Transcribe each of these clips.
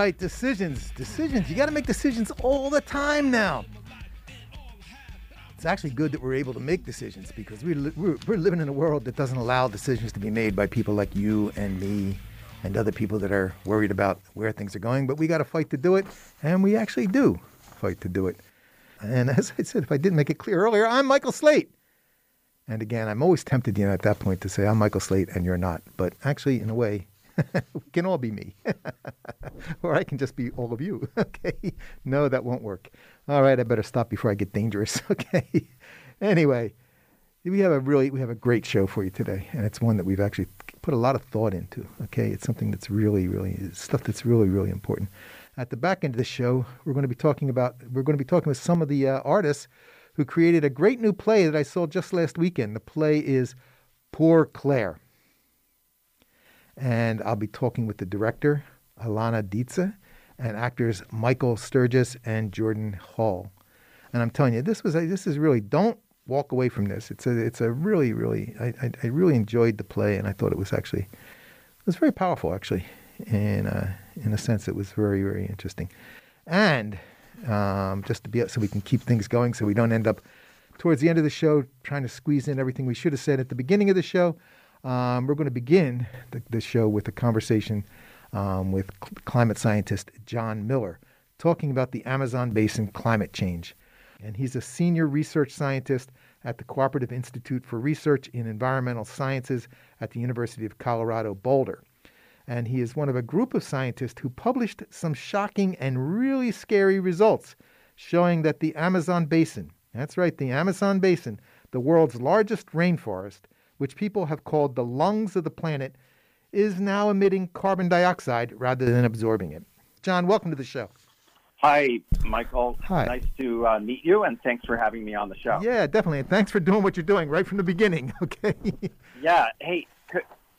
Right, decisions. Decisions. You got to make decisions all the time now. It's actually good that we're able to make decisions because we, we're, we're living in a world that doesn't allow decisions to be made by people like you and me and other people that are worried about where things are going. But we got to fight to do it, and we actually do fight to do it. And as I said, if I didn't make it clear earlier, I'm Michael Slate. And again, I'm always tempted, you know, at that point to say I'm Michael Slate and you're not. But actually, in a way, we can all be me. or I can just be all of you. Okay. No, that won't work. All right, I better stop before I get dangerous. Okay. anyway, we have a really we have a great show for you today, and it's one that we've actually put a lot of thought into. Okay, it's something that's really, really stuff that's really, really important. At the back end of the show, we're going to be talking about we're going to be talking with some of the uh, artists who created a great new play that I saw just last weekend. The play is Poor Clare. And I'll be talking with the director, Alana Dietze, and actors Michael Sturgis and Jordan Hull. And I'm telling you, this was this is really don't walk away from this. It's a it's a really really I, I, I really enjoyed the play, and I thought it was actually it was very powerful actually, in uh, in a sense it was very very interesting, and um, just to be so we can keep things going, so we don't end up towards the end of the show trying to squeeze in everything we should have said at the beginning of the show. Um, we're going to begin the, the, show with a conversation um, with cl- climate scientist John Miller, talking about the Amazon basin climate change. And he's a senior research scientist at the Cooperative Institute for Research in Environmental Sciences at the University of Colorado Boulder. And he is one of a group of scientists who published some shocking and really scary results showing that the Amazon basin, that's right, the Amazon basin, the world's largest rainforest, which people have called the lungs of the planet, is now emitting carbon dioxide rather than absorbing it. John, welcome to the show. Hi, Michael. Hi. Nice to uh, meet you, and thanks for having me on the show. Yeah, definitely. And thanks for doing what you're doing right from the beginning. Okay. yeah. Hey,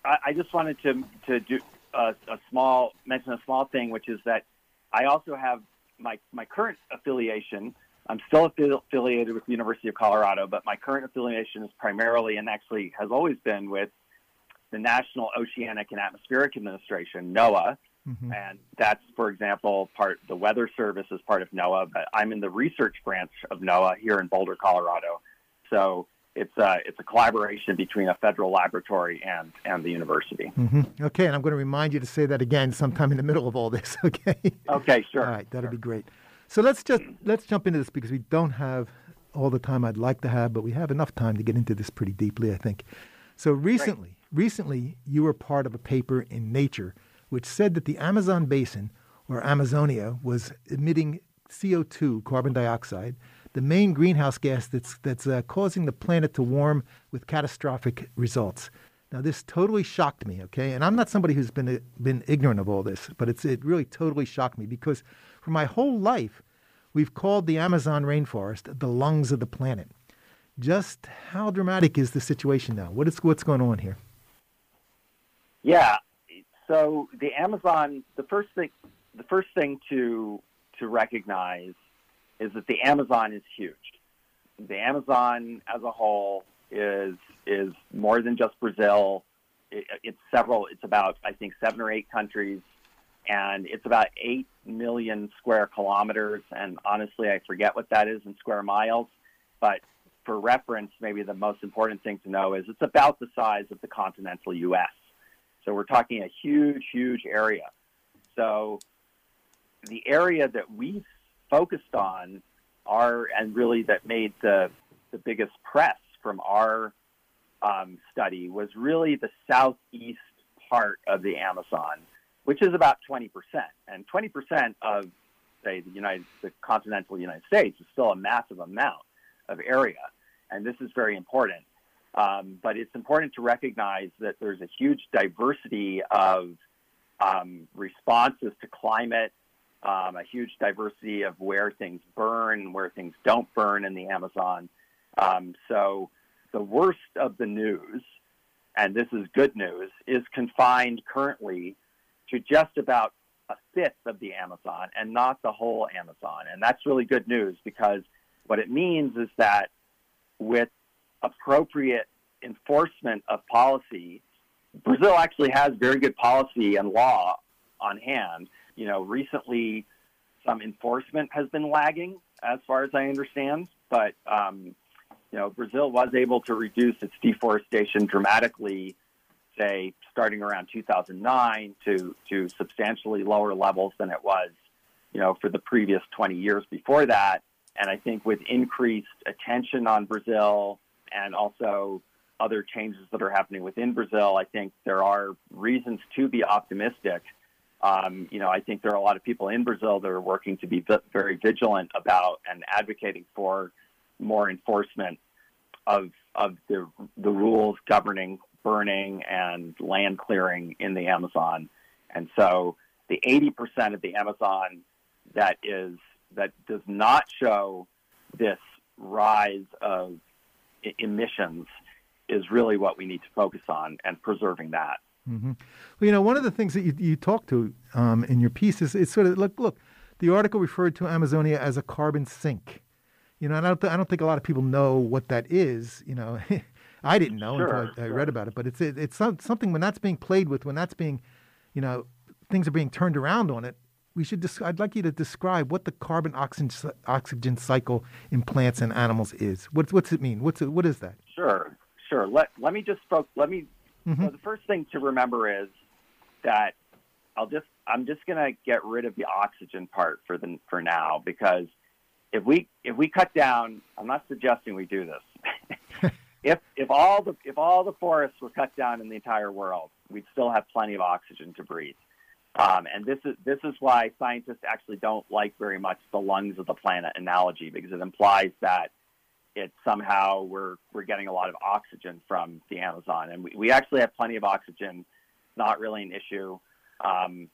I just wanted to to do a, a small mention a small thing, which is that I also have my my current affiliation I'm still affiliated with the University of Colorado, but my current affiliation is primarily and actually has always been with the National Oceanic and Atmospheric Administration, NOAA. Mm-hmm. And that's, for example, part the Weather Service is part of NOAA, but I'm in the research branch of NOAA here in Boulder, Colorado. So it's a, it's a collaboration between a federal laboratory and, and the university. Mm-hmm. Okay, and I'm going to remind you to say that again sometime in the middle of all this. Okay. Okay, sure. All right, that'll sure. be great. So let's just let's jump into this because we don't have all the time I'd like to have, but we have enough time to get into this pretty deeply, I think. So recently, right. recently you were part of a paper in Nature which said that the Amazon basin or Amazonia was emitting CO2, carbon dioxide, the main greenhouse gas that's that's uh, causing the planet to warm with catastrophic results. Now, this totally shocked me, okay? And I'm not somebody who's been, been ignorant of all this, but it's, it really totally shocked me because for my whole life, we've called the Amazon rainforest the lungs of the planet. Just how dramatic is the situation now? What is, what's going on here? Yeah. So the Amazon, the first thing, the first thing to to recognize is that the Amazon is huge. The Amazon as a whole is is more than just Brazil. It, it's several. It's about I think seven or eight countries and it's about 8 million square kilometers. And honestly, I forget what that is in square miles. But for reference, maybe the most important thing to know is it's about the size of the continental U.S. So we're talking a huge, huge area. So the area that we focused on are, and really that made the, the biggest press from our um, study was really the southeast part of the Amazon which is about 20%. And 20% of, say, the United, the continental United States is still a massive amount of area. And this is very important. Um, but it's important to recognize that there's a huge diversity of um, responses to climate, um, a huge diversity of where things burn, where things don't burn in the Amazon. Um, so the worst of the news, and this is good news, is confined currently to just about a fifth of the Amazon and not the whole Amazon. And that's really good news because what it means is that with appropriate enforcement of policy, Brazil actually has very good policy and law on hand, you know, recently some enforcement has been lagging, as far as I understand. But um, you know, Brazil was able to reduce its deforestation dramatically, say, starting around 2009 to to substantially lower levels than it was, you know, for the previous 20 years before that. And I think with increased attention on Brazil and also other changes that are happening within Brazil, I think there are reasons to be optimistic. Um, you know, I think there are a lot of people in Brazil that are working to be very vigilant about and advocating for more enforcement of of the the rules governing burning and land clearing in the Amazon. And so the 80% of the Amazon that is that does not show this rise of emissions is really what we need to focus on and preserving that. Mm-hmm. Well, you know, one of the things that you, you talk to um, in your piece is, is sort of look, look, the article referred to Amazonia as a carbon sink. You know, and I don't, th- I don't think a lot of people know what that is. You know, I didn't know sure, until I, I read about it, but it's it, it's something when that's being played with, when that's being, you know, things are being turned around on it. We should. Dis- I'd like you to describe what the carbon oxygen oxygen cycle in plants and animals is. What's what's it mean? What's it, what is that? Sure, sure. Let let me just focus. Let me. Mm-hmm. Well, the first thing to remember is that I'll just I'm just going to get rid of the oxygen part for the for now because if we if we cut down, I'm not suggesting we do this. if if all the if all the forests were cut down in the entire world, we'd still have plenty of oxygen to breathe. Um, and this is this is why scientists actually don't like very much the lungs of the planet analogy because it implies that it somehow we're we're getting a lot of oxygen from the Amazon, and we, we actually have plenty of oxygen. Not really an issue, um,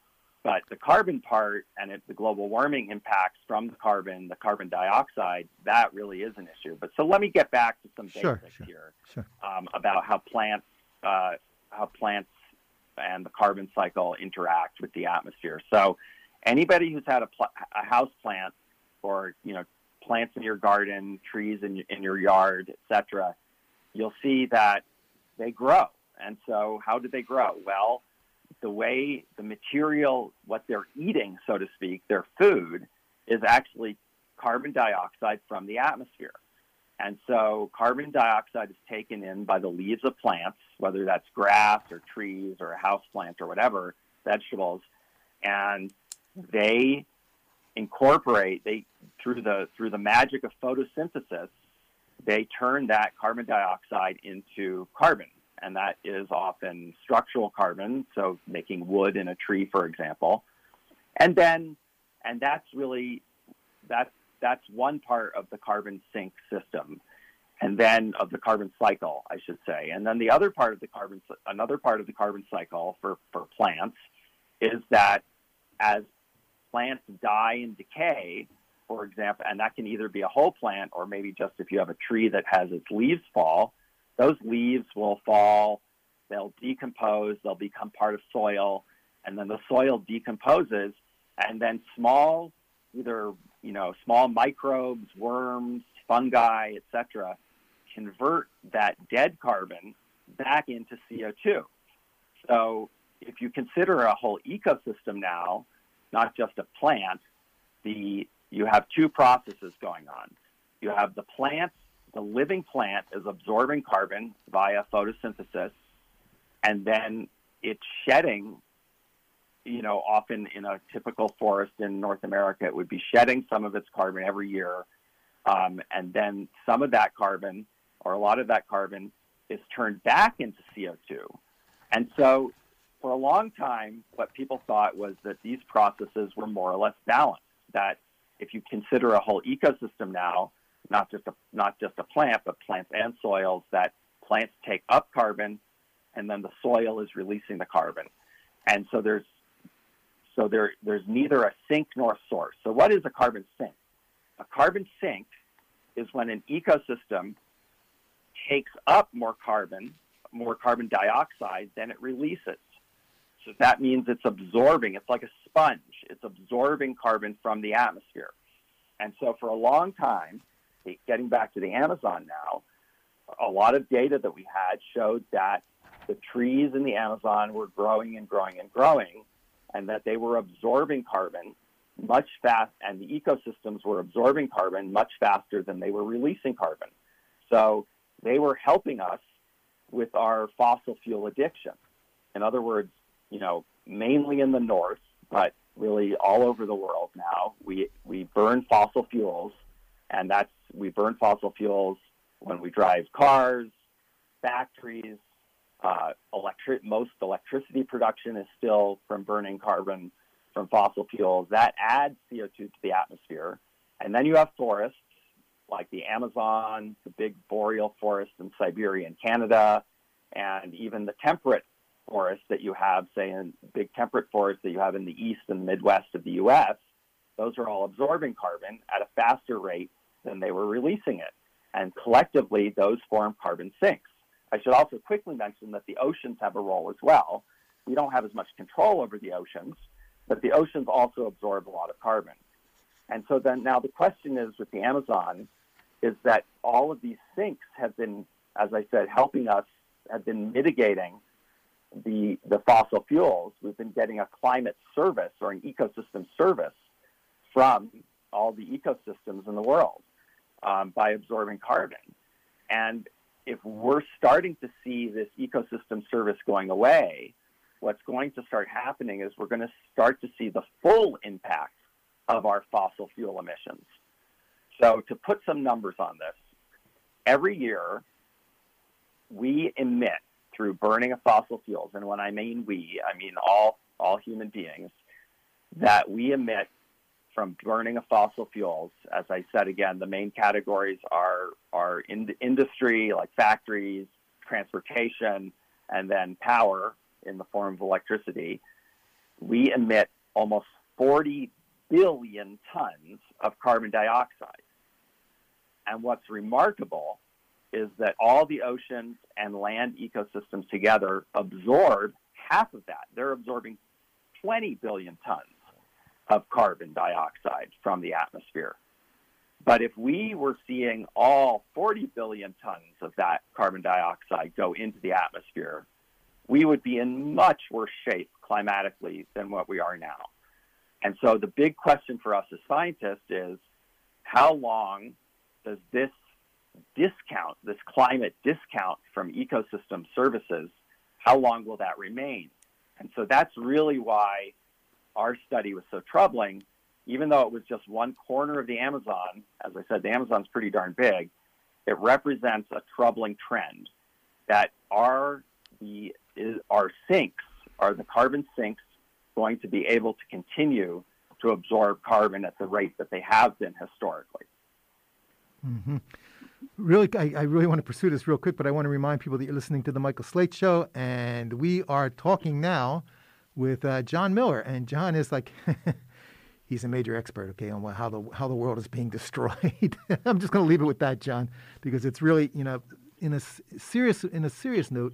but the carbon part and it, the global warming impacts from the carbon, the carbon dioxide, that really is an issue. But so let me get back to some basics sure, sure, here sure. Um, about how plants uh, how plants and the carbon cycle interact with the atmosphere. So anybody who's had a, pl- a house plant or you know plants in your garden, trees in, in your yard, etc., you'll see that they grow. And so how do they grow? Well, the way the material, what they're eating, so to speak, their food, is actually carbon dioxide from the atmosphere. And so carbon dioxide is taken in by the leaves of plants, whether that's grass or trees or a house plant or whatever, vegetables, and they incorporate they through the through the magic of photosynthesis, they turn that carbon dioxide into carbon. And that is often structural carbon, so making wood in a tree, for example. And then and that's really that's that's one part of the carbon sink system and then of the carbon cycle, I should say. And then the other part of the carbon, another part of the carbon cycle for, for plants is that as plants die and decay, for example, and that can either be a whole plant or maybe just if you have a tree that has its leaves fall, those leaves will fall, they'll decompose, they'll become part of soil, and then the soil decomposes, and then small either you know small microbes, worms, fungi, etc., convert that dead carbon back into CO2. So if you consider a whole ecosystem now, not just a plant, the you have two processes going on. You have the plant, the living plant is absorbing carbon via photosynthesis, and then it's shedding you know, often in a typical forest in North America, it would be shedding some of its carbon every year. Um, and then some of that carbon, or a lot of that carbon, is turned back into CO2. And so for a long time, what people thought was that these processes were more or less balanced, that if you consider a whole ecosystem now, not just a, not just a plant, but plants and soils, that plants take up carbon and then the soil is releasing the carbon. And so there's so there, there's neither a sink nor a source. So what is a carbon sink? A carbon sink is when an ecosystem takes up more carbon, more carbon dioxide than it releases. So that means it's absorbing, it's like a sponge, it's absorbing carbon from the atmosphere. And so for a long time, getting back to the Amazon now, a lot of data that we had showed that the trees in the Amazon were growing and growing and growing and that they were absorbing carbon much fast, and the ecosystems were absorbing carbon much faster than they were releasing carbon. So they were helping us with our fossil fuel addiction. In other words, you know, mainly in the north, but really all over the world now, we, we burn fossil fuels, and that's we burn fossil fuels when we drive cars, factories. Uh, electric, most electricity production is still from burning carbon from fossil fuels. That adds CO2 to the atmosphere. And then you have forests like the Amazon, the big boreal forest in Siberia and Canada, and even the temperate forests that you have, say, in big temperate forests that you have in the east and the Midwest of the U.S. Those are all absorbing carbon at a faster rate than they were releasing it. And collectively, those form carbon sinks. I should also quickly mention that the oceans have a role as well. We don't have as much control over the oceans, but the oceans also absorb a lot of carbon. And so then now the question is with the Amazon is that all of these sinks have been, as I said, helping us, have been mitigating the, the fossil fuels. We've been getting a climate service or an ecosystem service from all the ecosystems in the world um, by absorbing carbon. And if we're starting to see this ecosystem service going away, what's going to start happening is we're going to start to see the full impact of our fossil fuel emissions. So, to put some numbers on this, every year we emit through burning of fossil fuels, and when I mean we, I mean all, all human beings, that we emit from burning of fossil fuels. As I said again, the main categories are, are in industry, like factories, transportation, and then power, in the form of electricity, we emit almost 40 billion tons of carbon dioxide. And what's remarkable is that all the oceans and land ecosystems together absorb half of that. They're absorbing 20 billion tons of carbon dioxide from the atmosphere. But if we were seeing all 40 billion tons of that carbon dioxide go into the atmosphere, we would be in much worse shape climatically than what we are now. And so the big question for us as scientists is how long does this discount, this climate discount from ecosystem services, how long will that remain? And so that's really why our study was so troubling, even though it was just one corner of the Amazon. As I said, the Amazon's pretty darn big. It represents a troubling trend that our the is our sinks, are the carbon sinks going to be able to continue to absorb carbon at the rate that they have been historically? Mm-hmm. Really, I, I, really want to pursue this real quick, but I want to remind people that you're listening to the Michael Slate Show, and we are talking now with uh, John Miller, and John is like. he's a major expert, okay, on how the how the world is being destroyed. I'm just going to leave it with that, John, because it's really, you know, in a serious in a serious note,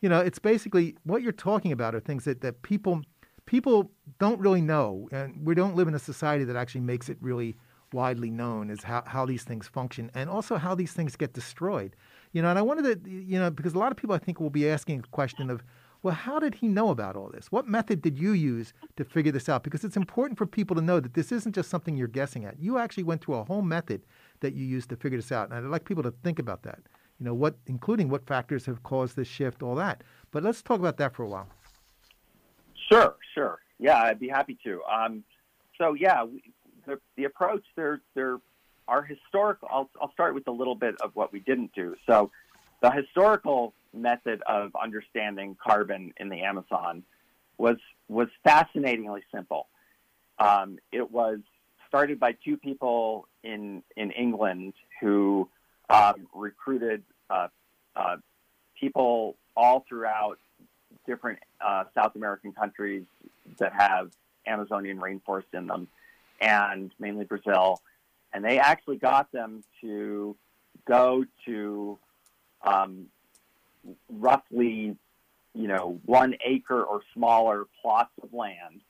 you know, it's basically what you're talking about are things that, that people people don't really know, and we don't live in a society that actually makes it really widely known is how, how these things function and also how these things get destroyed. You know, and I wanted to, you know, because a lot of people I think will be asking a question of, well, how did he know about all this? What method did you use to figure this out? Because it's important for people to know that this isn't just something you're guessing at. You actually went through a whole method that you used to figure this out. And I'd like people to think about that you know, what, including what factors have caused this shift, all that. But let's talk about that for a while. Sure, sure. Yeah, I'd be happy to. Um, so yeah, we, the, the approach there, there are historical. I'll, I'll start with a little bit of what we didn't do. So the historical method of understanding carbon in the Amazon was was fascinatingly simple. Um, it was started by two people in in England who um, recruited uh, uh, people all throughout different uh, South American countries that have Amazonian rainforest in them, and mainly Brazil. And they actually got them to go to um, roughly, you know, one acre or smaller plots of land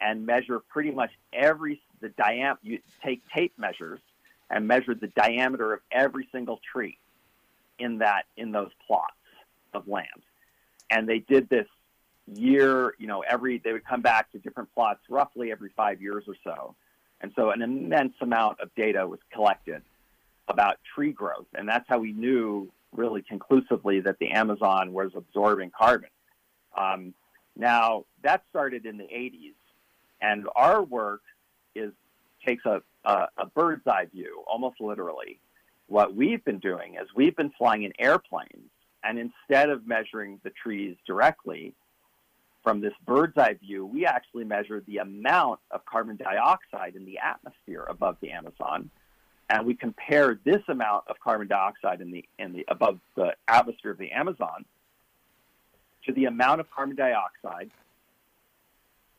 and measure pretty much every the diameter. You take tape measures and measure the diameter of every single tree in that in those plots of land. And they did this year, you know, every they would come back to different plots roughly every five years or so, and so an immense amount of data was collected about tree growth, and that's how we knew really conclusively that the Amazon was absorbing carbon. Um, now that started in the 80s, and our work is takes a, a, a bird's eye view, almost literally. What we've been doing is we've been flying in airplanes, and instead of measuring the trees directly, from this bird's eye view, we actually measure the amount of carbon dioxide in the atmosphere above the Amazon, and we compare this amount of carbon dioxide in the in the above the atmosphere of the Amazon to the amount of carbon dioxide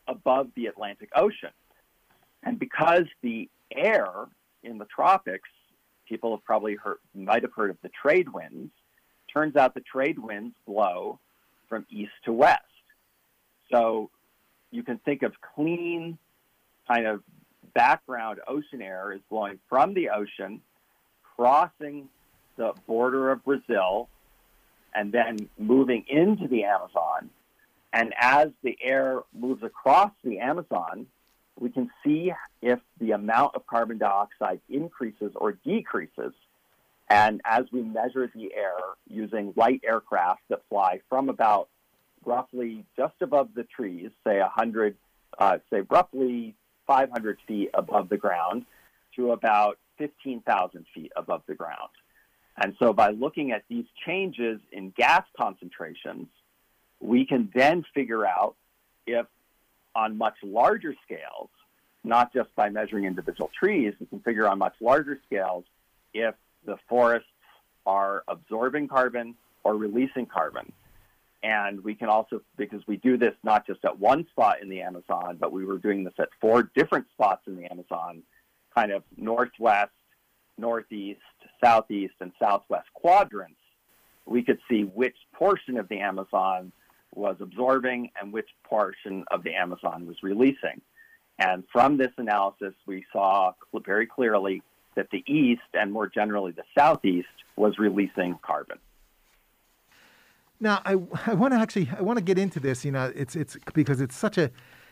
above the Atlantic Ocean. And because the air in the tropics, people have probably heard might have heard of the trade winds. Turns out the trade winds blow from east to west. So you can think of clean, kind of background ocean air is blowing from the ocean, crossing the border of Brazil, and then moving into the Amazon. And as the air moves across the Amazon, we can see if the amount of carbon dioxide increases or decreases. And as we measure the air using light aircraft that fly from about roughly just above the trees, say 100, uh, say roughly 500 feet above the ground to about 15,000 feet above the ground. And so by looking at these changes in gas concentrations, we can then figure out if on much larger scales, not just by measuring individual trees, we can figure on much larger scales if the forests are absorbing carbon or releasing carbon. And we can also, because we do this not just at one spot in the Amazon, but we were doing this at four different spots in the Amazon, kind of northwest, northeast, southeast, and southwest quadrants, we could see which portion of the Amazon was absorbing and which portion of the Amazon was releasing. And from this analysis, we saw very clearly that the east and more generally the southeast was releasing carbon. Now, I, I want to actually I want to get into this. You know, it's it's because it's such a,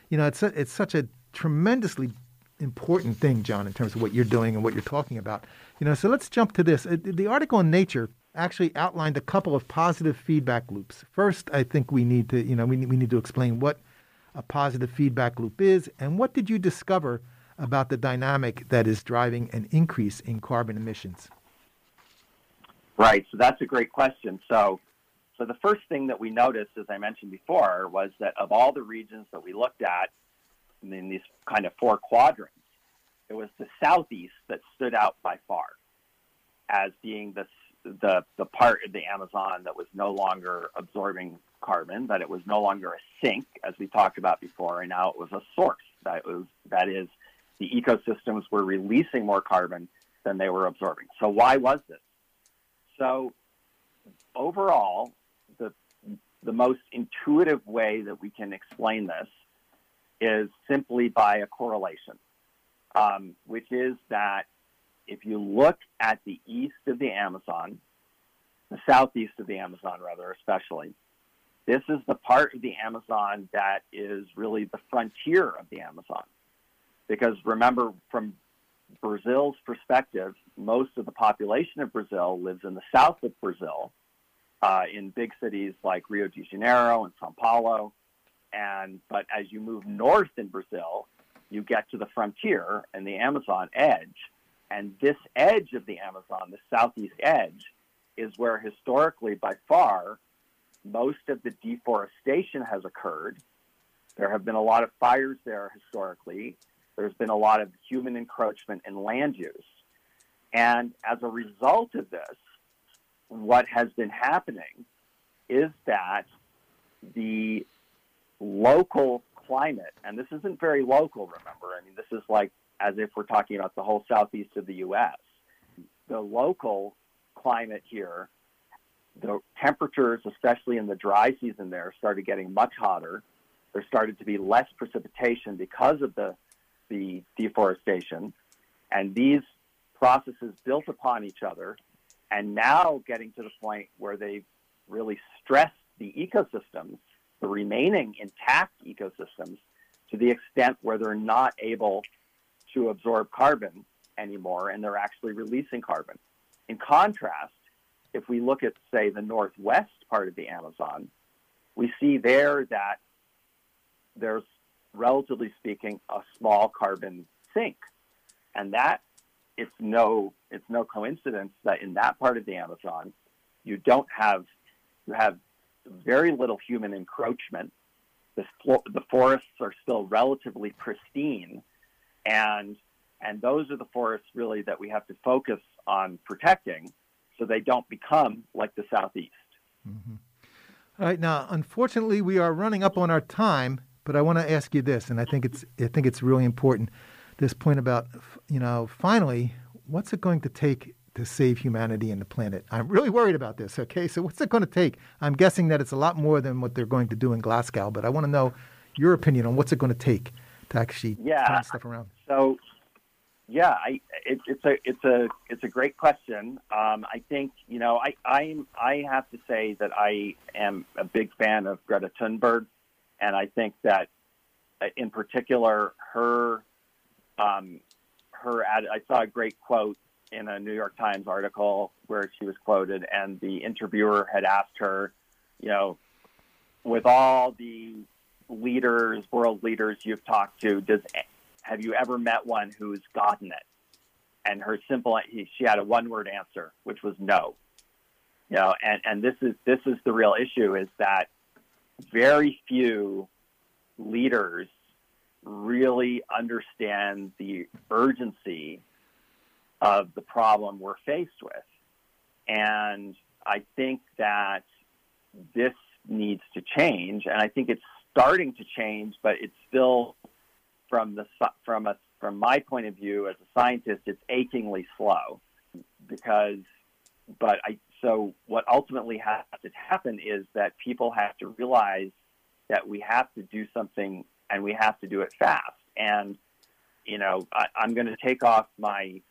you know, it's a, it's such a tremendously important thing, John, in terms of what you're doing and what you're talking about. You know, so let's jump to this. Uh, the article in Nature actually outlined a couple of positive feedback loops. First, I think we need to, you know, we need, we need to explain what a positive feedback loop is and what did you discover about the dynamic that is driving an increase in carbon emissions. Right. So that's a great question. So so the first thing that we noticed, as I mentioned before, was that of all the regions that we looked at in these kind of four quadrants, it was the southeast that stood out by far as being the, the, the part of the Amazon that was no longer absorbing carbon, that it was no longer a sink, as we talked about before, and now it was a source. That was that is, the ecosystems were releasing more carbon than they were absorbing. So why was this? So overall, the most intuitive way that we can explain this is simply by a correlation, um, which is that if you look at the east of the Amazon, the southeast of the Amazon, rather, especially, this is the part of the Amazon that is really the frontier of the Amazon. Because remember, from Brazil's perspective, most of the population of Brazil lives in the south of Brazil, uh, in big cities like Rio de Janeiro and Sao Paulo. And but as you move north in Brazil, you get to the frontier and the Amazon edge. And this edge of the Amazon, the southeast edge, is where historically, by far, most of the deforestation has occurred. There have been a lot of fires there historically. There's been a lot of human encroachment in land use. And as a result of this, what has been happening is that the local climate, and this isn't very local, remember, I mean, this is like as if we're talking about the whole southeast of the U.S. The local climate here, the temperatures, especially in the dry season there, started getting much hotter. There started to be less precipitation because of the, the deforestation. And these processes built upon each other and now getting to the point where they've really stressed the ecosystems the remaining intact ecosystems to the extent where they're not able to absorb carbon anymore and they're actually releasing carbon. In contrast, if we look at, say, the northwest part of the Amazon, we see there that there's, relatively speaking, a small carbon sink. And that it's no it's no coincidence that in that part of the Amazon, you don't have you have very little human encroachment. The, the forests are still relatively pristine, and and those are the forests really that we have to focus on protecting, so they don't become like the southeast. Mm-hmm. All right, now unfortunately we are running up on our time, but I want to ask you this, and I think it's I think it's really important. This point about you know finally, what's it going to take to save humanity and the planet. I'm really worried about this. Okay, so what's it going to take? I'm guessing that it's a lot more than what they're going to do in Glasgow, but I want to know your opinion on what's it going to take to actually yeah. turn stuff around. So, yeah, I, it, it's a it's a it's a great question. Um, I think you know I I I have to say that I am a big fan of Greta Thunberg, and I think that uh, in particular her um, her ad, I saw a great quote in a New York Times article where she was quoted, and the interviewer had asked her, you know, with all the leaders, world leaders you've talked to, does have you ever met one who's gotten it? And her simple, she had a one-word answer, which was no. You know, and, and this is this is the real issue: is that very few leaders really understand the urgency of the problem we're faced with. And I think that this needs to change, and I think it's starting to change, but it's still from the from a from my point of view as a scientist, it's achingly slow because. But I so what ultimately has to happen is that people have to realize that we have to do something and we have to do it fast. And you know, I, I'm going to take off my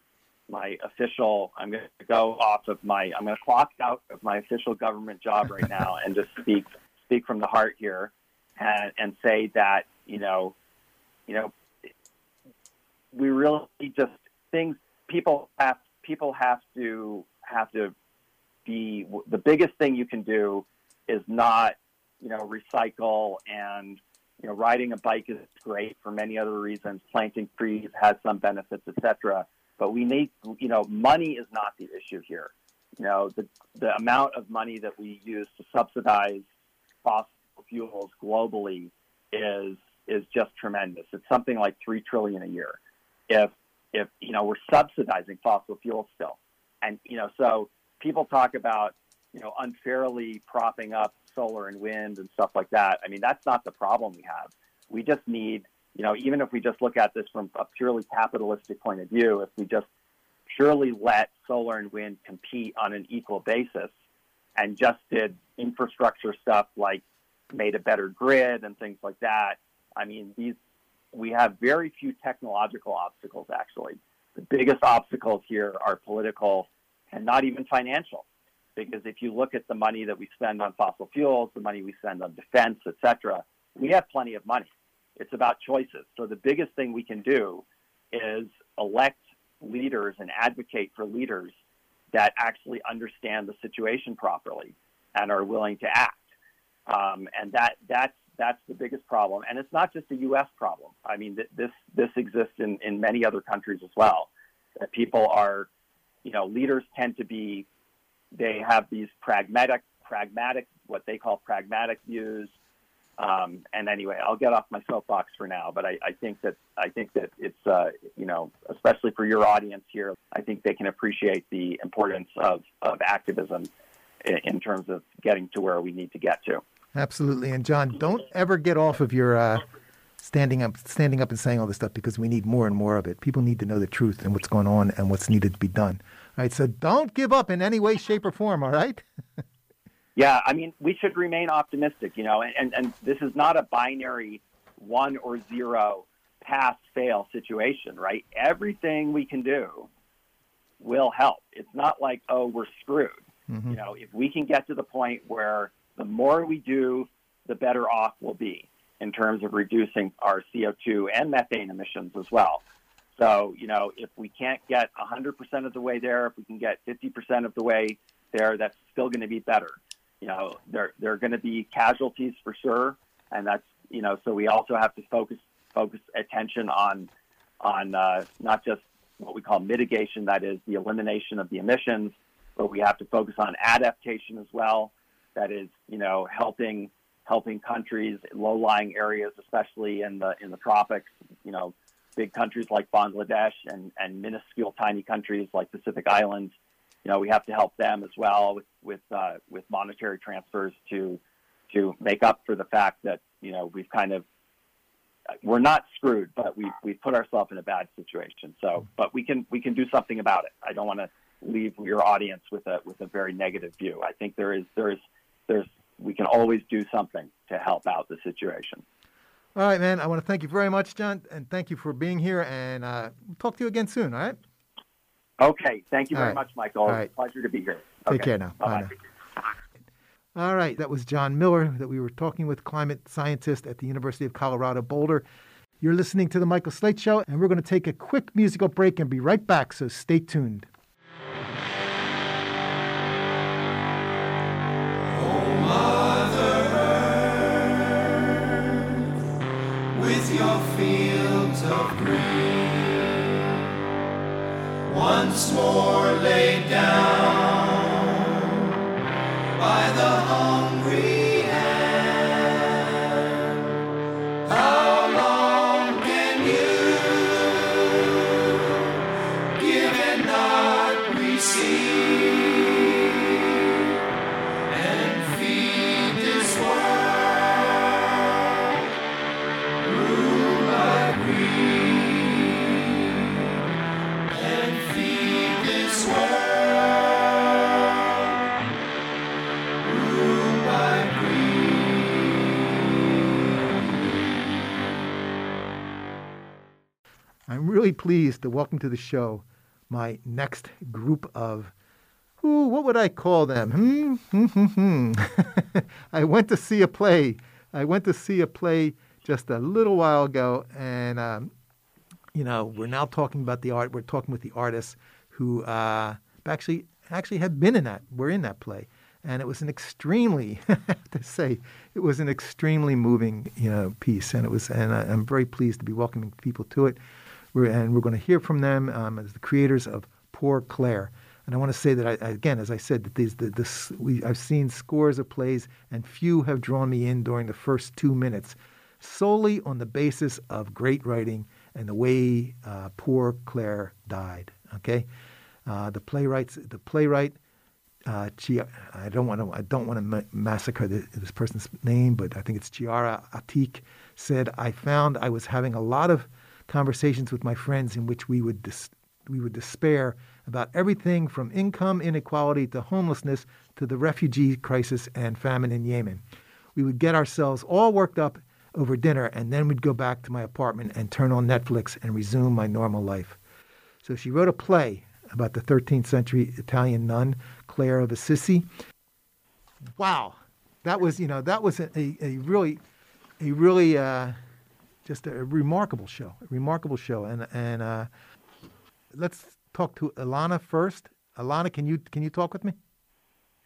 my official. I'm going to go off of my. I'm going to clock out of my official government job right now and just speak speak from the heart here, and, and say that you know, you know, we really just things. People have people have to have to be the biggest thing you can do is not you know recycle and you know riding a bike is great for many other reasons planting trees has some benefits etc but we need, you know, money is not the issue here. You know, the, the amount of money that we use to subsidize fossil fuels globally is is just tremendous. It's something like three trillion a year. If if you know we're subsidizing fossil fuels still, and you know, so people talk about you know unfairly propping up solar and wind and stuff like that. I mean, that's not the problem we have. We just need you know, even if we just look at this from a purely capitalistic point of view, if we just purely let solar and wind compete on an equal basis and just did infrastructure stuff like made a better grid and things like that, I mean, these we have very few technological obstacles actually. The biggest obstacles here are political and not even financial. Because if you look at the money that we spend on fossil fuels, the money we spend on defense, et cetera, we have plenty of money. It's about choices. So the biggest thing we can do is elect leaders and advocate for leaders that actually understand the situation properly and are willing to act. Um, and that that's that's the biggest problem. And it's not just a U.S. problem. I mean, th- this this exists in, in many other countries as well. That people are, you know, leaders tend to be, they have these pragmatic pragmatic what they call pragmatic views. Um, and anyway, I'll get off my soapbox for now, but I, I think that I think that it's uh, you know especially for your audience here, I think they can appreciate the importance of, of activism in, in terms of getting to where we need to get to. Absolutely, and John, don't ever get off of your uh, standing up, standing up and saying all this stuff because we need more and more of it. People need to know the truth and what's going on and what's needed to be done. All right, so don't give up in any way, shape, or form. All right. Yeah, I mean, we should remain optimistic, you know, and, and, and this is not a binary one or zero pass fail situation, right? Everything we can do will help. It's not like, oh, we're screwed. Mm-hmm. You know, if we can get to the point where the more we do, the better off we'll be in terms of reducing our CO2 and methane emissions as well. So, you know, if we can't get 100% of the way there, if we can get 50% of the way there, that's still going to be better. You know, there, there are going to be casualties for sure. And that's, you know, so we also have to focus, focus attention on, on uh, not just what we call mitigation, that is the elimination of the emissions, but we have to focus on adaptation as well. That is, you know, helping helping countries, low-lying areas, especially in the in the tropics, you know, big countries like Bangladesh and, and minuscule tiny countries like Pacific Islands, you know, we have to help them as well with with uh, with monetary transfers to to make up for the fact that you know we've kind of we're not screwed, but we we put ourselves in a bad situation. So, but we can we can do something about it. I don't want to leave your audience with a with a very negative view. I think there is there is there's we can always do something to help out the situation. All right, man. I want to thank you very much, John, and thank you for being here. And uh, we'll talk to you again soon. All right. Okay. Thank you very right. much, Michael. All right. pleasure to be here. Take care now. Bye. Bye All right. That was John Miller that we were talking with, climate scientist at the University of Colorado Boulder. You're listening to the Michael Slate Show, and we're going to take a quick musical break and be right back. So stay tuned. Once more laid down really pleased to welcome to the show my next group of, ooh, what would I call them? Hmm, hmm, hmm, hmm. I went to see a play. I went to see a play just a little while ago, and um, you know, we're now talking about the art. We're talking with the artists who uh, actually actually have been in that. We're in that play, and it was an extremely, I have to say, it was an extremely moving, you know, piece, and it was, and I, I'm very pleased to be welcoming people to it. We're, and we're going to hear from them um, as the creators of Poor Clare. And I want to say that, I, again, as I said, that these, the, this, we, I've seen scores of plays, and few have drawn me in during the first two minutes, solely on the basis of great writing and the way uh, poor Clare died. Okay, uh, the playwrights, the playwright, uh, Chi- I don't want to, I don't want to ma- massacre the, this person's name, but I think it's Chiara Atik, said I found I was having a lot of conversations with my friends in which we would dis- we would despair about everything from income inequality to homelessness to the refugee crisis and famine in Yemen. We would get ourselves all worked up over dinner and then we'd go back to my apartment and turn on Netflix and resume my normal life. So she wrote a play about the 13th century Italian nun, Clare of Assisi. Wow. That was, you know, that was a, a, really, a really, uh, just a remarkable show, a remarkable show. And and uh, let's talk to Alana first. Alana, can you can you talk with me?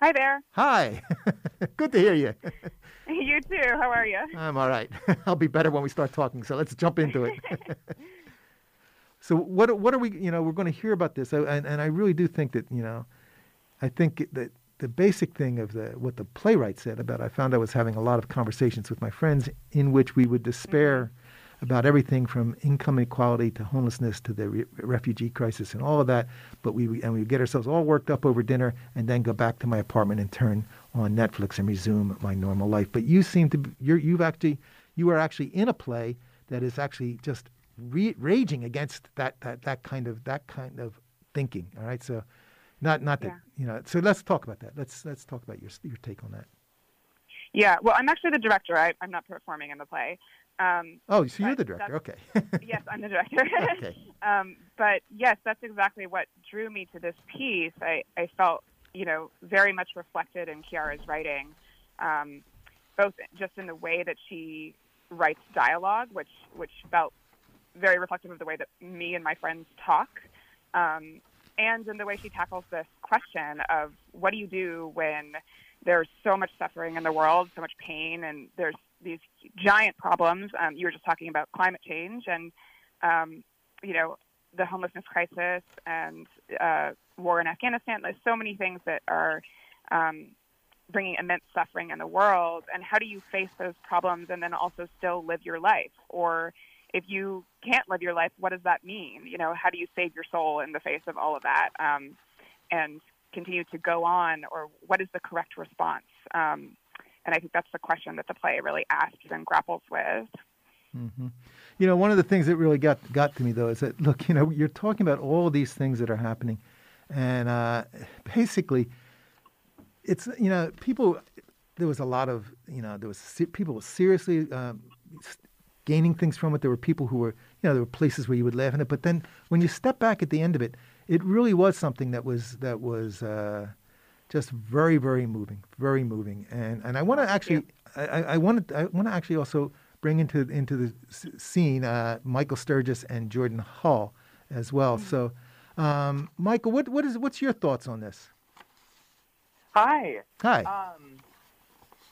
Hi there. Hi. Good to hear you. you too. How are you? I'm all right. I'll be better when we start talking. So let's jump into it. so what what are we? You know, we're going to hear about this, and and I really do think that you know, I think that the basic thing of the what the playwright said about I found I was having a lot of conversations with my friends in which we would despair. About everything from income inequality to homelessness to the re- refugee crisis and all of that. But we and we get ourselves all worked up over dinner and then go back to my apartment and turn on Netflix and resume my normal life. But you seem to you're, you've actually you are actually in a play that is actually just re- raging against that that that kind of that kind of thinking. All right, so not not that yeah. you know. So let's talk about that. Let's let's talk about your your take on that. Yeah, well, I'm actually the director. I, I'm not performing in the play, um, oh, so you're the director. Okay. yes, I'm the director. okay. Um, but yes, that's exactly what drew me to this piece. I, I felt, you know, very much reflected in Chiara's writing. Um, both just in the way that she writes dialogue, which which felt very reflective of the way that me and my friends talk, um, and in the way she tackles this question of what do you do when there's so much suffering in the world, so much pain, and there's these giant problems. Um, you were just talking about climate change and um, you know the homelessness crisis and uh, war in Afghanistan. There's so many things that are um, bringing immense suffering in the world. And how do you face those problems and then also still live your life? Or if you can't live your life, what does that mean? You know, how do you save your soul in the face of all of that um, and continue to go on? Or what is the correct response? Um, and I think that's the question that the play really asks and grapples with. Mm-hmm. You know, one of the things that really got got to me though is that look, you know, you're talking about all these things that are happening, and uh, basically, it's you know, people. There was a lot of you know, there was people were seriously um, gaining things from it. There were people who were you know, there were places where you would laugh at it, but then when you step back at the end of it, it really was something that was that was. Uh, just very, very moving, very moving, and and I want to actually, I, I want to, I want to actually also bring into into the scene uh, Michael Sturgis and Jordan Hull as well. Mm-hmm. So, um, Michael, what what is what's your thoughts on this? Hi. Hi. Um,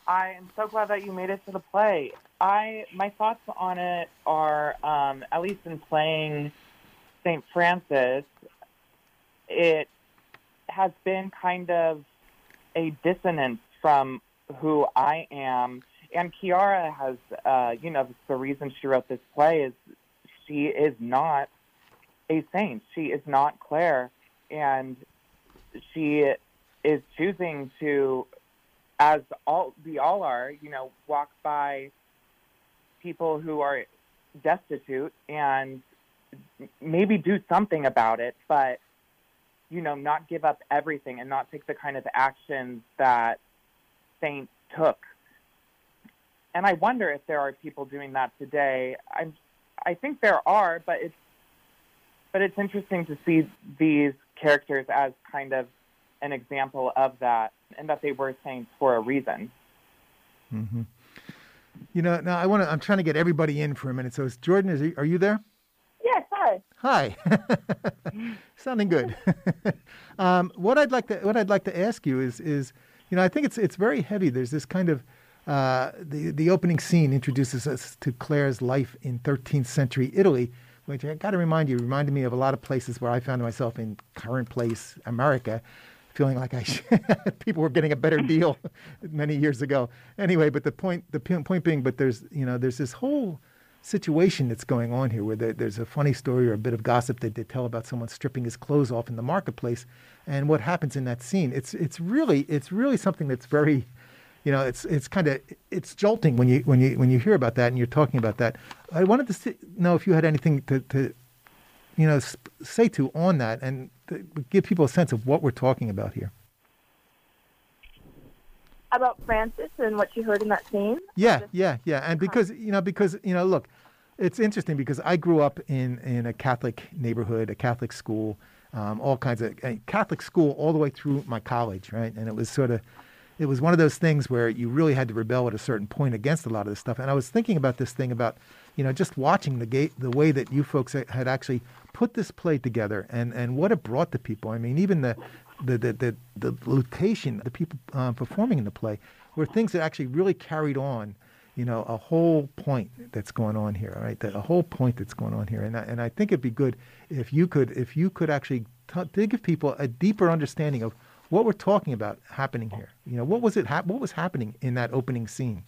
I am so glad that you made it to the play. I my thoughts on it are um, at least in playing Saint Francis, it has been kind of a dissonance from who I am and Chiara has, uh, you know, the reason she wrote this play is she is not a saint. She is not Clare, and she is choosing to, as all we all are, you know, walk by people who are destitute and maybe do something about it, but you know, not give up everything and not take the kind of actions that saints took and I wonder if there are people doing that today. I'm, I think there are, but it's, but it's interesting to see these characters as kind of an example of that, and that they were saints for a reason. Mm-hmm. You know, now I want to. I'm trying to get everybody in for a minute. So, Jordan, is he, are you there? Yes. Hi. Hi. Sounding good. um, what I'd like to what I'd like to ask you is is you know I think it's it's very heavy. There's this kind of uh, the, the opening scene introduces us to Clare's life in 13th century Italy, which I got to remind you, reminded me of a lot of places where I found myself in current place America, feeling like I people were getting a better deal many years ago. Anyway, but the point the point being, but there's you know there's this whole situation that's going on here where there, there's a funny story or a bit of gossip that they tell about someone stripping his clothes off in the marketplace, and what happens in that scene. It's it's really it's really something that's very you know, it's it's kind of it's jolting when you when you when you hear about that and you're talking about that. I wanted to see, know if you had anything to, to you know say to on that and give people a sense of what we're talking about here. About Francis and what you heard in that scene. Yeah, Just, yeah, yeah, and because you know because you know look, it's interesting because I grew up in in a Catholic neighborhood, a Catholic school. Um, all kinds of Catholic school all the way through my college, right? And it was sort of it was one of those things where you really had to rebel at a certain point against a lot of this stuff. And I was thinking about this thing about, you know, just watching the gate, the way that you folks had actually put this play together and, and what it brought to people. I mean, even the, the, the, the, the location, the people uh, performing in the play were things that actually really carried on, you know, a whole point that's going on here, right? The, a whole point that's going on here. And I, and I think it'd be good if you could, if you could actually t- give people a deeper understanding of what we're talking about happening here. You know, what was it? Ha- what was happening in that opening scene?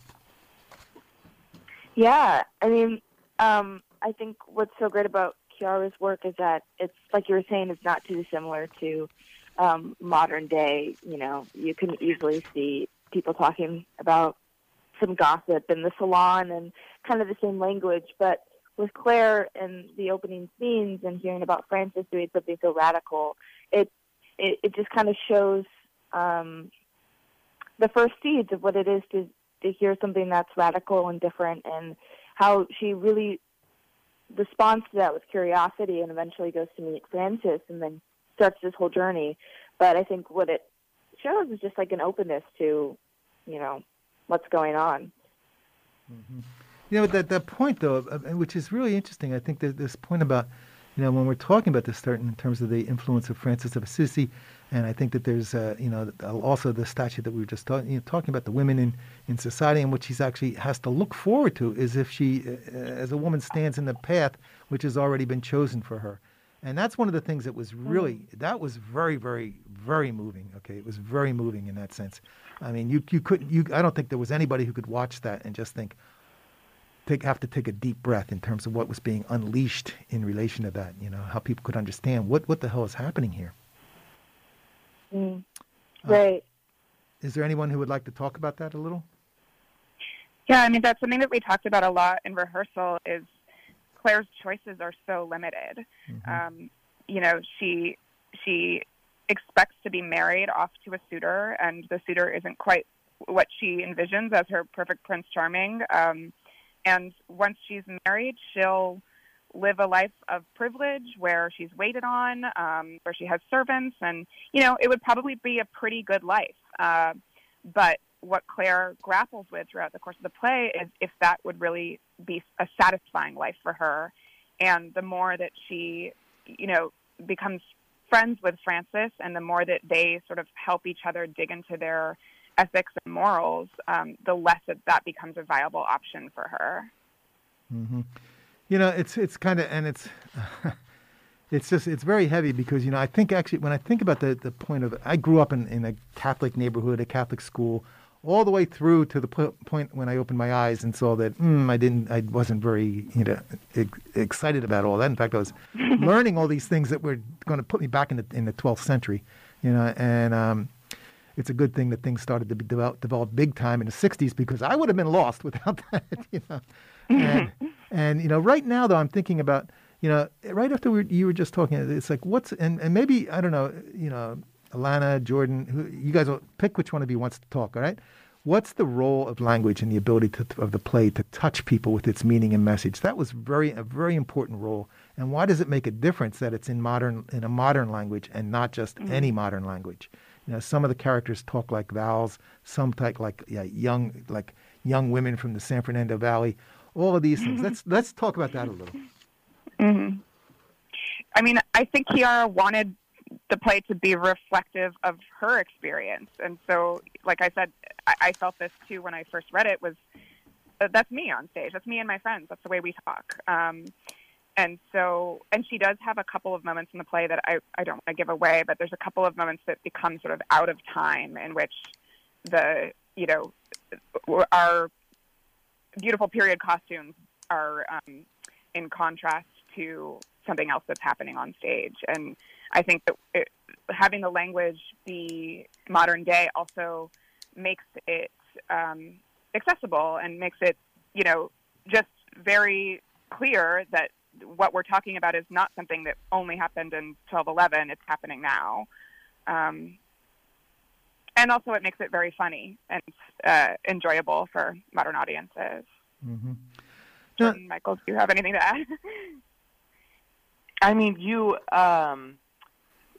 Yeah, I mean, um, I think what's so great about Chiara's work is that it's like you were saying, it's not too dissimilar to um, modern day. You know, you can easily see people talking about some gossip in the salon and kind of the same language, but with Clare and the opening scenes and hearing about Francis doing something so radical, it it, it just kind of shows um, the first seeds of what it is to to hear something that's radical and different, and how she really responds to that with curiosity, and eventually goes to meet Francis, and then starts this whole journey. But I think what it shows is just like an openness to, you know, what's going on. You know, that that point though, which is really interesting. I think that this point about, you know, when we're talking about this certain in terms of the influence of Francis of Assisi, and I think that there's, uh, you know, also the statue that we were just talking, you know, talking about the women in, in society and what she's actually has to look forward to is if she, uh, as a woman, stands in the path which has already been chosen for her. And that's one of the things that was really, that was very, very, very moving. Okay. It was very moving in that sense. I mean, you, you couldn't, you, I don't think there was anybody who could watch that and just think, take, have to take a deep breath in terms of what was being unleashed in relation to that, you know, how people could understand what, what the hell is happening here. Mm. Right. Uh, is there anyone who would like to talk about that a little? Yeah, I mean that's something that we talked about a lot in rehearsal. Is Clare's choices are so limited. Mm-hmm. Um, you know, she she expects to be married off to a suitor, and the suitor isn't quite what she envisions as her perfect Prince Charming. Um, and once she's married, she'll live a life of privilege where she's waited on, um, where she has servants, and you know it would probably be a pretty good life. Uh, but what Clare grapples with throughout the course of the play is if that would really be a satisfying life for her. And the more that she, you know, becomes friends with Francis and the more that they sort of help each other dig into their ethics and morals, um, the less that that becomes a viable option for her. Mm-hmm. You know, it's it's kind of and it's it's just it's very heavy because you know I think actually when I think about the the point of I grew up in in a Catholic neighborhood, a Catholic school all the way through to the point when I opened my eyes and saw that mm, I didn't, I wasn't very, you know, excited about all that. In fact, I was learning all these things that were going to put me back in the in the 12th century, you know, and um, it's a good thing that things started to be develop, develop big time in the 60s because I would have been lost without that, you know. And, and you know, right now though, I'm thinking about, you know, right after we, you were just talking, it's like what's and, and maybe I don't know, you know, Alana, Jordan, who, you guys will pick which one of you wants to talk, all right? What's the role of language and the ability to, of the play to touch people with its meaning and message? That was very a very important role. And why does it make a difference that it's in modern in a modern language and not just mm-hmm. any modern language? You know, some of the characters talk like vowels, some talk like yeah, young like young women from the San Fernando Valley. All of these things. let's let's talk about that a little. Mm-hmm. I mean, I think Chiara wanted the play to be reflective of her experience. And so, like I said, I, I felt this too when I first read it. Was uh, that's me on stage. That's me and my friends. That's the way we talk. Um, and so, and she does have a couple of moments in the play that I, I don't want to give away, but there's a couple of moments that become sort of out of time in which the, you know, our beautiful period costumes are um, in contrast to something else that's happening on stage. And I think that it, having the language be modern day also makes it um, accessible and makes it, you know, just very clear that what we're talking about is not something that only happened in 1211. It's happening now. Um, and also, it makes it very funny and uh, enjoyable for modern audiences. Mm-hmm. Jordan, Michael, do you have anything to add? I mean, you um,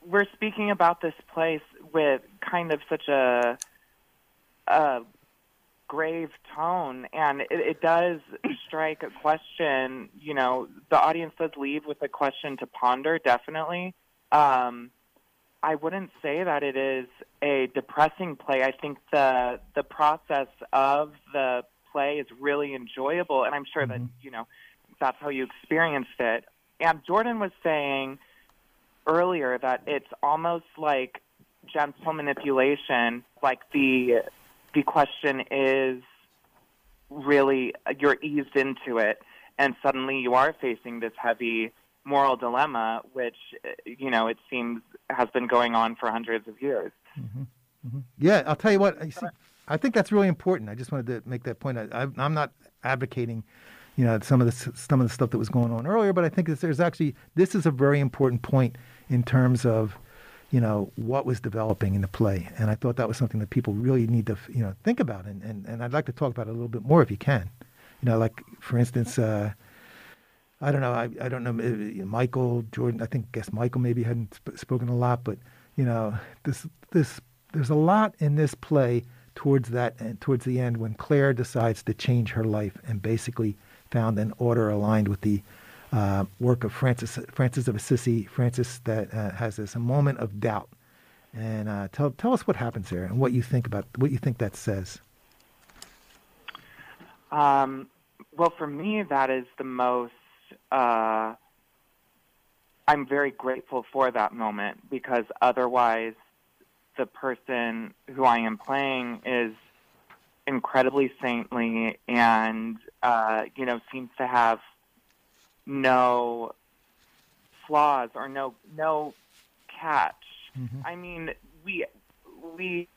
we're speaking about this place with kind of such a, a grave tone, and it, it does strike a question. You know, the audience does leave with a question to ponder, definitely. Um, I wouldn't say that it is a depressing play. I think the the process of the play is really enjoyable, and I'm sure mm-hmm. that you know that's how you experienced it. And Jordan was saying earlier that it's almost like gentle manipulation. Like the the question is really you're eased into it, and suddenly you are facing this heavy moral dilemma, which you know it seems has been going on for hundreds of years. Mm-hmm. Mm-hmm. Yeah, I'll tell you what. I, see, I think that's really important. I just wanted to make that point. I, I'm not advocating you know some of the some of the stuff that was going on earlier. But I think there's actually this is a very important point in terms of you know what was developing in the play, and I thought that was something that people really need to you know think about, and and, and I'd like to talk about it a little bit more if you can. You know, like for instance. Uh, I don't know. I, I don't know. Michael Jordan. I think guess Michael maybe hadn't sp- spoken a lot, but you know this this there's a lot in this play towards that and towards the end when Clare decides to change her life and basically found an order aligned with the uh, work of Francis Francis of Assisi. Francis that uh, has this moment of doubt. And uh, tell tell us what happens there and what you think about what you think that says. Um, well, for me, that is the most. Uh, I'm very grateful for that moment because otherwise, the person who I am playing is incredibly saintly and uh, you know seems to have no flaws or no no catch. Mm-hmm. I mean, we we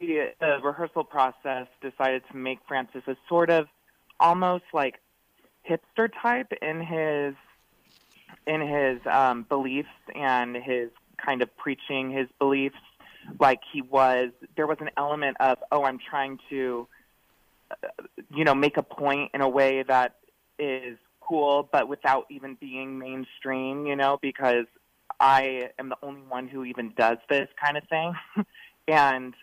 the rehearsal process decided to make Francis a sort of almost like hipster type in his in his um, beliefs and his kind of preaching his beliefs. Like he was, there was an element of, oh, I'm trying to, you know, make a point in a way that is cool, but without even being mainstream, you know, because I am the only one who even does this kind of thing. and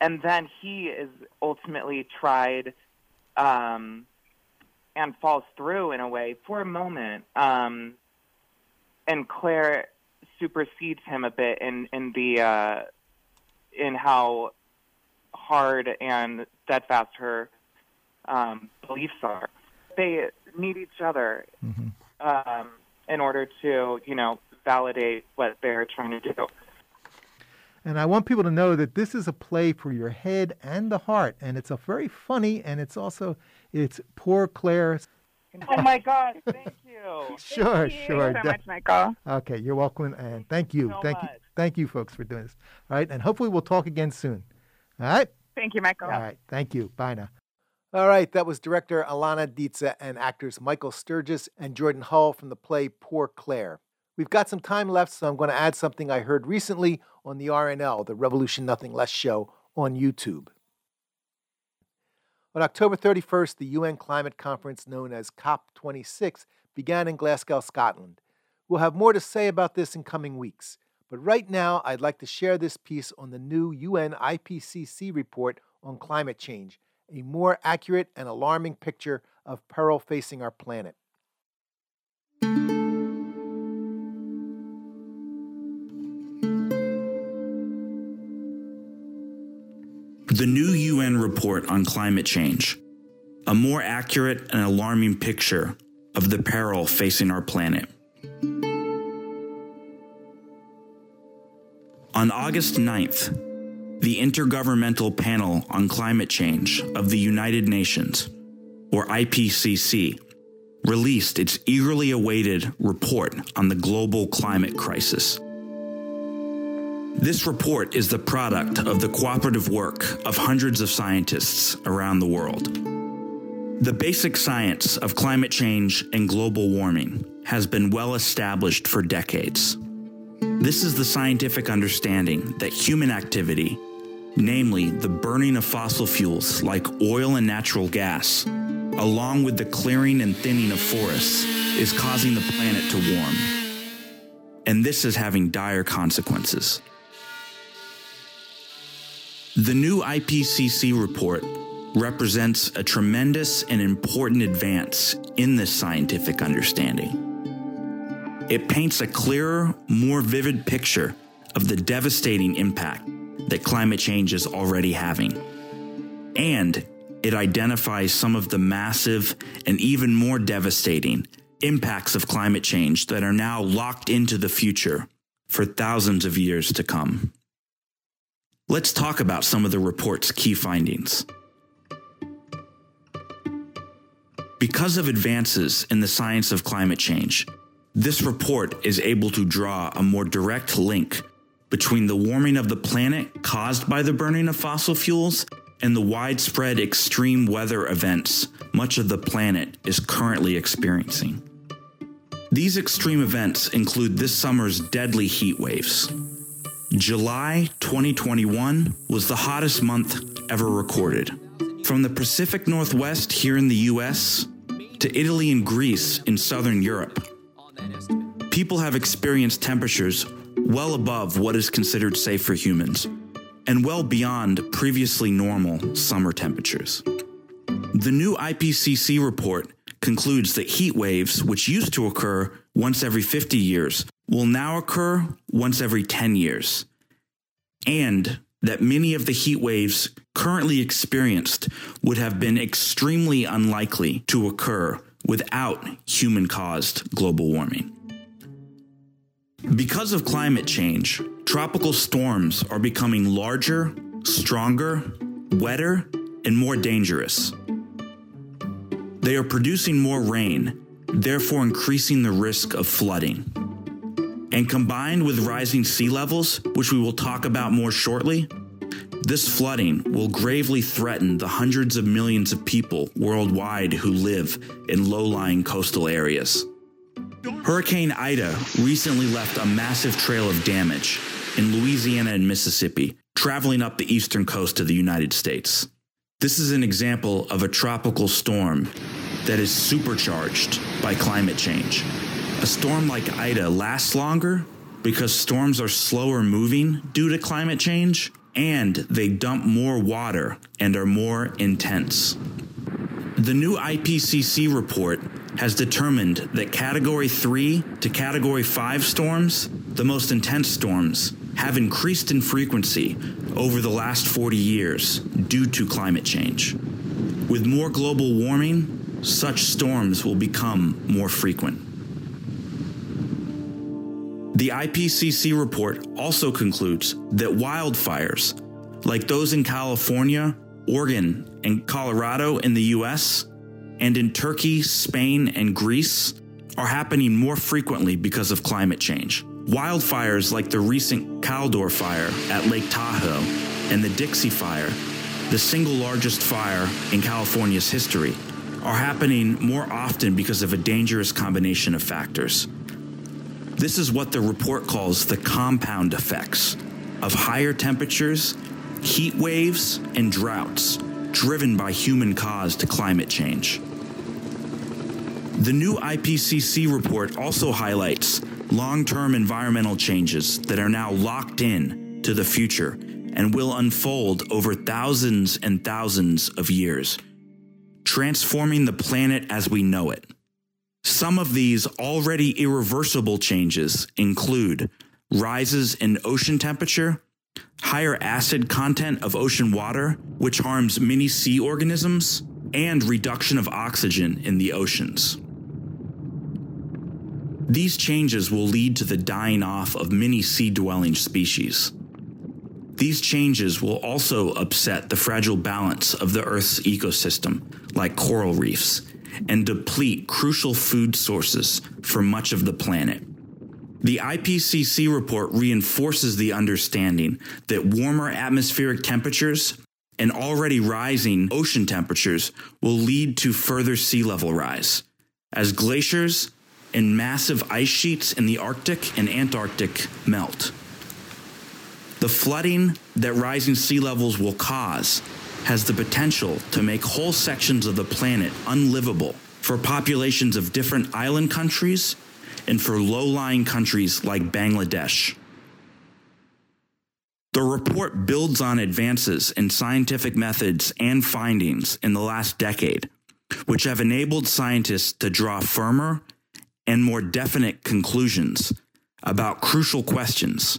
and then he is ultimately tried um, and falls through in a way for a moment. Um, and Clare supersedes him a bit in in the uh, in how hard and steadfast her um, beliefs are. They need each other Mm-hmm. um, in order to, you know, validate what they're trying to do. And I want people to know that this is a play for your head and the heart, and it's a very funny, and it's also it's poor Clare. Oh my God! Thank you. Sure, sure. Thank you so much, Michael. Okay, you're welcome, and thank you, so thank you, thank you, folks, for doing this. All right, and hopefully we'll talk again soon. All right. Thank you, Michael. All right. Thank you. Bye now. All right. That was director Alana Dietze and actors Michael Sturgis and Jordan Hull from the play Poor Clare. We've got some time left, so I'm going to add something I heard recently on the RNL, the Revolution Nothing Less show on YouTube. On October 31st, the UN climate conference known as COP26 began in Glasgow, Scotland. We'll have more to say about this in coming weeks. But right now, I'd like to share this piece on the new UN IPCC report on climate change, a more accurate and alarming picture of peril facing our planet. The new UN report on climate change, a more accurate and alarming picture of the peril facing our planet. On August 9th, the Intergovernmental Panel on Climate Change of the United Nations, or IPCC, released its eagerly awaited report on the global climate crisis. This report is the product of the cooperative work of hundreds of scientists around the world. The basic science of climate change and global warming has been well established for decades. This is the scientific understanding that human activity, namely the burning of fossil fuels like oil and natural gas, along with the clearing and thinning of forests, is causing the planet to warm. And this is having dire consequences. The new IPCC report represents a tremendous and important advance in this scientific understanding. It paints a clearer, more vivid picture of the devastating impact that climate change is already having. And it identifies some of the massive and even more devastating impacts of climate change that are now locked into the future for thousands of years to come. Let's talk about some of the report's key findings. Because of advances in the science of climate change, this report is able to draw a more direct link between the warming of the planet caused by the burning of fossil fuels and the widespread extreme weather events much of the planet is currently experiencing. These extreme events include this summer's deadly heat waves. July 2021 was the hottest month ever recorded. From the Pacific Northwest here in the US to Italy and Greece in southern Europe, people have experienced temperatures well above what is considered safe for humans. and well beyond previously normal summer temperatures. The new IPCC report concludes that heat waves, which used to occur once every 50 years, will now occur once every 10 years, and that many of the heat waves currently experienced would have been extremely unlikely to occur without human caused global warming. Because of climate change, tropical storms are becoming larger, stronger, wetter, and more dangerous. They are producing more rain, therefore increasing the risk of flooding. And combined with rising sea levels, which we will talk about more shortly, this flooding will gravely threaten the hundreds of millions of people worldwide who live in low lying coastal areas. Hurricane Ida recently left a massive trail of damage in Louisiana and Mississippi, traveling up the eastern coast of the United States. This is an example of a tropical storm that is supercharged by climate change. A storm like Ida lasts longer because storms are slower moving due to climate change and they dump more water and are more intense. The new IPCC report has determined that Category 3 to Category 5 storms, the most intense storms, have increased in frequency over the last 40 years due to climate change. With more global warming, such storms will become more frequent. The IPCC report also concludes that wildfires, like those in California, Oregon, and Colorado in the US, and in Turkey, Spain, and Greece, are happening more frequently because of climate change. Wildfires like the recent Caldor fire at Lake Tahoe and the Dixie Fire, the single largest fire in California's history, are happening more often because of a dangerous combination of factors. This is what the report calls the compound effects of higher temperatures, heat waves, and droughts driven by human caused climate change. The new IPCC report also highlights long term environmental changes that are now locked in to the future and will unfold over thousands and thousands of years, transforming the planet as we know it. Some of these already irreversible changes include rises in ocean temperature, higher acid content of ocean water, which harms many sea organisms, and reduction of oxygen in the oceans. These changes will lead to the dying off of many sea dwelling species. These changes will also upset the fragile balance of the Earth's ecosystem, like coral reefs, and deplete crucial food sources for much of the planet. The IPCC report reinforces the understanding that warmer atmospheric temperatures and already rising ocean temperatures will lead to further sea level rise as glaciers and massive ice sheets in the Arctic and Antarctic melt. The flooding that rising sea levels will cause has the potential to make whole sections of the planet unlivable for populations of different island countries and for low lying countries like Bangladesh. The report builds on advances in scientific methods and findings in the last decade, which have enabled scientists to draw firmer and more definite conclusions about crucial questions,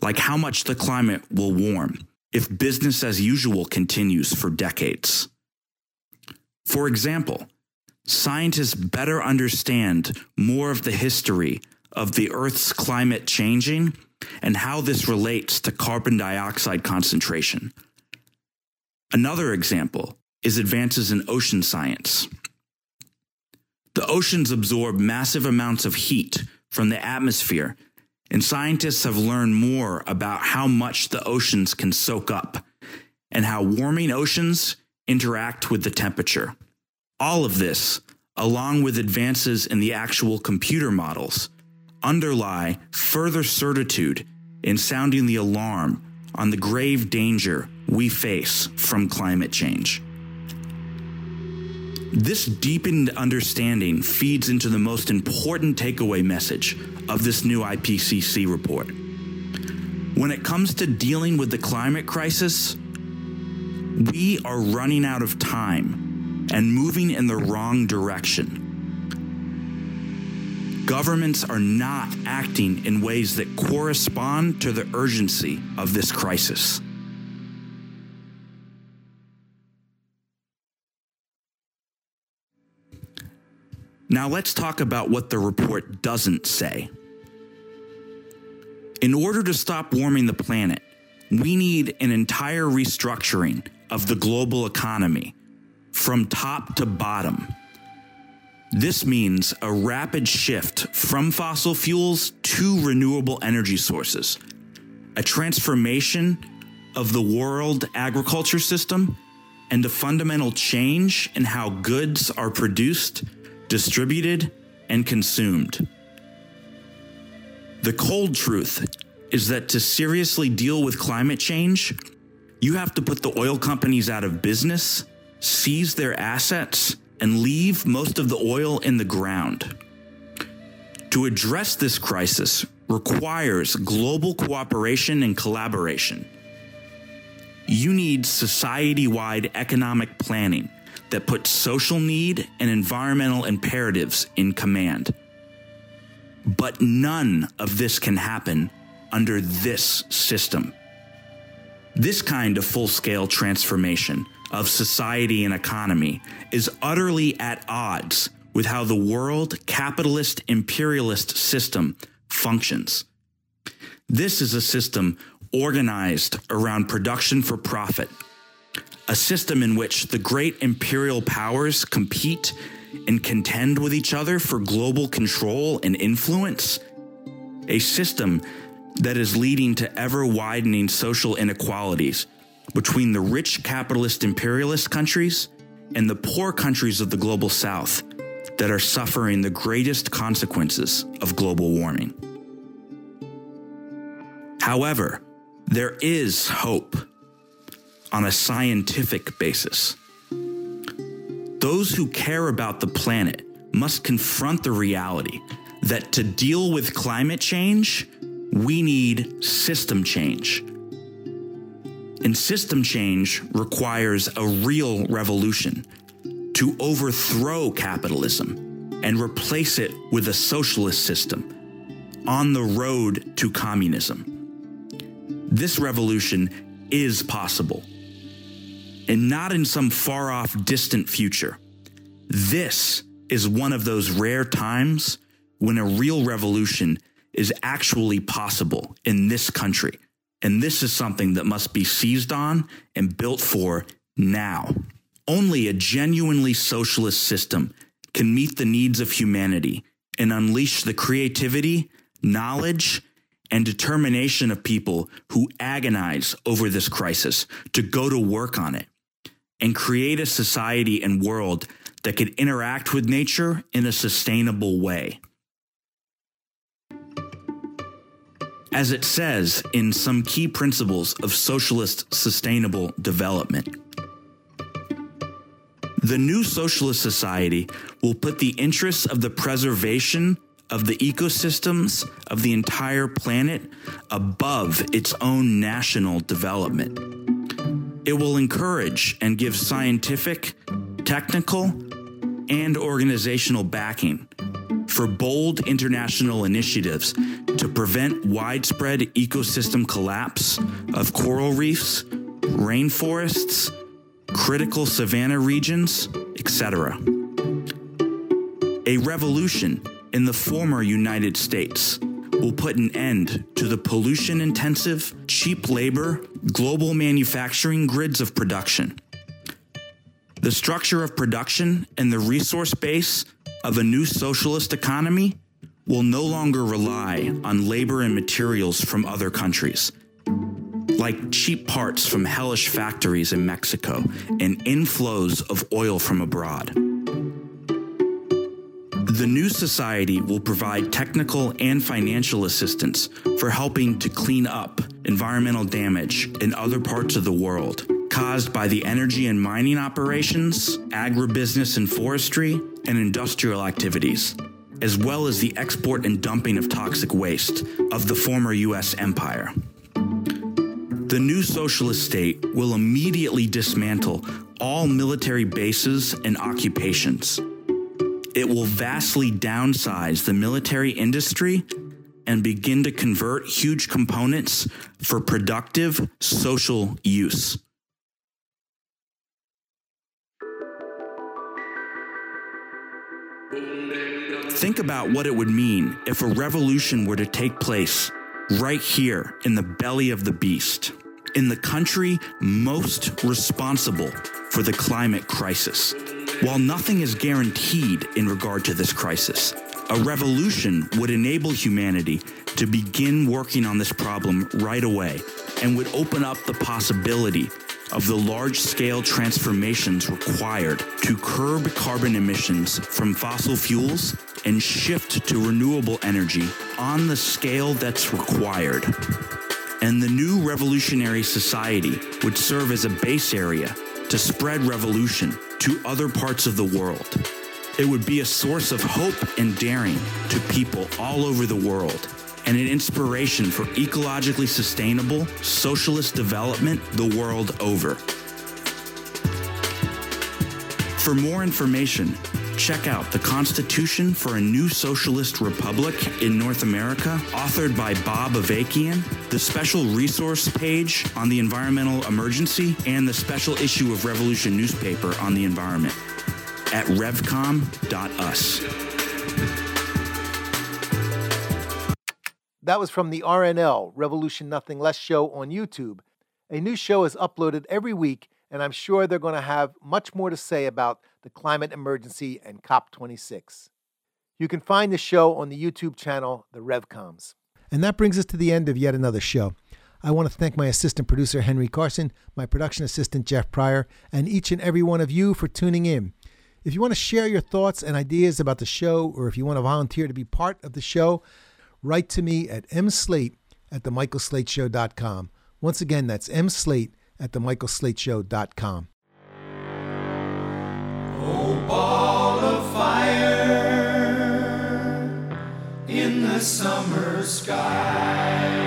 like how much the climate will warm if business as usual continues for decades. For example, scientists better understand more of the history of the Earth's climate changing and how this relates to carbon dioxide concentration. Another example is advances in ocean science. The oceans absorb massive amounts of heat from the atmosphere and scientists have learned more about how much the oceans can soak up and how warming oceans interact with the temperature. All of this, along with advances in the actual computer models, underlie further certitude in sounding the alarm on the grave danger we face from climate change. This deepened understanding feeds into the most important takeaway message of this new IPCC report. When it comes to dealing with the climate crisis, we are running out of time and moving in the wrong direction. Governments are not acting in ways that correspond to the urgency of this crisis. Now let's talk about what the report doesn't say. In order to stop warming the planet, we need an entire restructuring of the global economy from top to bottom. This means a rapid shift from fossil fuels to renewable energy sources, a transformation of the world agriculture system, and a fundamental change in how goods are produced distributed, and consumed. The cold truth is that to seriously deal with climate change, you have to put the oil companies out of business, seize their assets, and leave most of the oil in the ground. To address this crisis requires global cooperation and collaboration. You need society wide economic planning that put social need and environmental imperatives in command. But none of this can happen under this system. This kind of full scale transformation of society and economy is utterly at odds with how the world capitalist imperialist system functions. This is a system organized around production for profit a system in which the great imperial powers compete and contend with each other for global control and influence, a system that is leading to ever widening social inequalities between the rich capitalist imperialist countries and the poor countries of the global south that are suffering the greatest consequences of global warming. However, there is hope on a scientific basis. Those who care about the planet must confront the reality that to deal with climate change, we need system change. And system change requires a real revolution to overthrow capitalism and replace it with a socialist system on the road to communism. This revolution is possible and not in some far off, distant future. This is one of those rare times when a real revolution is actually possible in this country. And this is something that must be seized on and built for now. Only a genuinely socialist system can meet the needs of humanity and unleash the creativity, knowledge, and determination of people who agonize over this crisis to go to work on it and create a society and world that could interact with nature in a sustainable way. As it says in some key principles of socialist sustainable development, the new socialist society will put the interests of the preservation of the ecosystems of the entire planet above its own national development. It will encourage and give scientific, technical, and organizational backing for bold international initiatives to prevent widespread ecosystem collapse of coral reefs, rainforests, critical savanna regions, etc. A revolution in the former United States will put an end to the pollution intensive, cheap labor, global manufacturing grids of production. The structure of production and the resource base of a new socialist economy will no longer rely on labor and materials from other countries, like cheap parts from hellish factories in Mexico and inflows of oil from abroad. The new society will provide technical and financial assistance for helping to clean up environmental damage in other parts of the world caused by the energy and mining operations, agribusiness and forestry, and industrial activities, as well as the export and dumping of toxic waste of the former U.S. empire. The new socialist state will immediately dismantle all military bases and occupations. It will vastly downsize the military industry and begin to convert huge components for productive social use. Think about what it would mean if a revolution were to take place right here in the belly of the beast, in the country most responsible for the climate crisis. While nothing is guaranteed in regard to this crisis, a revolution would enable humanity to begin working on this problem right away and would open up the possibility of the large scale transformations required to curb carbon emissions from fossil fuels and shift to renewable energy on the scale that's required. And the new revolutionary society would serve as a base area to spread revolution to other parts of the world. It would be a source of hope and daring to people all over the world and an inspiration for ecologically sustainable socialist development the world over. For more information, check out The Constitution for a New Socialist Republic in North America, authored by Bob Avakian, the special resource page on the environmental emergency, and the special issue of Revolution newspaper on the environment at revcom.us. That was from the RNL, Revolution Nothing Less show on YouTube. A new show is uploaded every week, and I'm sure they're going to have much more to say about the climate emergency and COP26. You can find the show on the YouTube channel, The RevComs. And that brings us to the end of yet another show. I want to thank my assistant producer, Henry Carson, my production assistant, Jeff Pryor, and each and every one of you for tuning in. If you want to share your thoughts and ideas about the show, or if you want to volunteer to be part of the show, write to me at mslate at themichaelslateshow.com. Once again, that's mslate at themichaelslateshow.com. summer sky.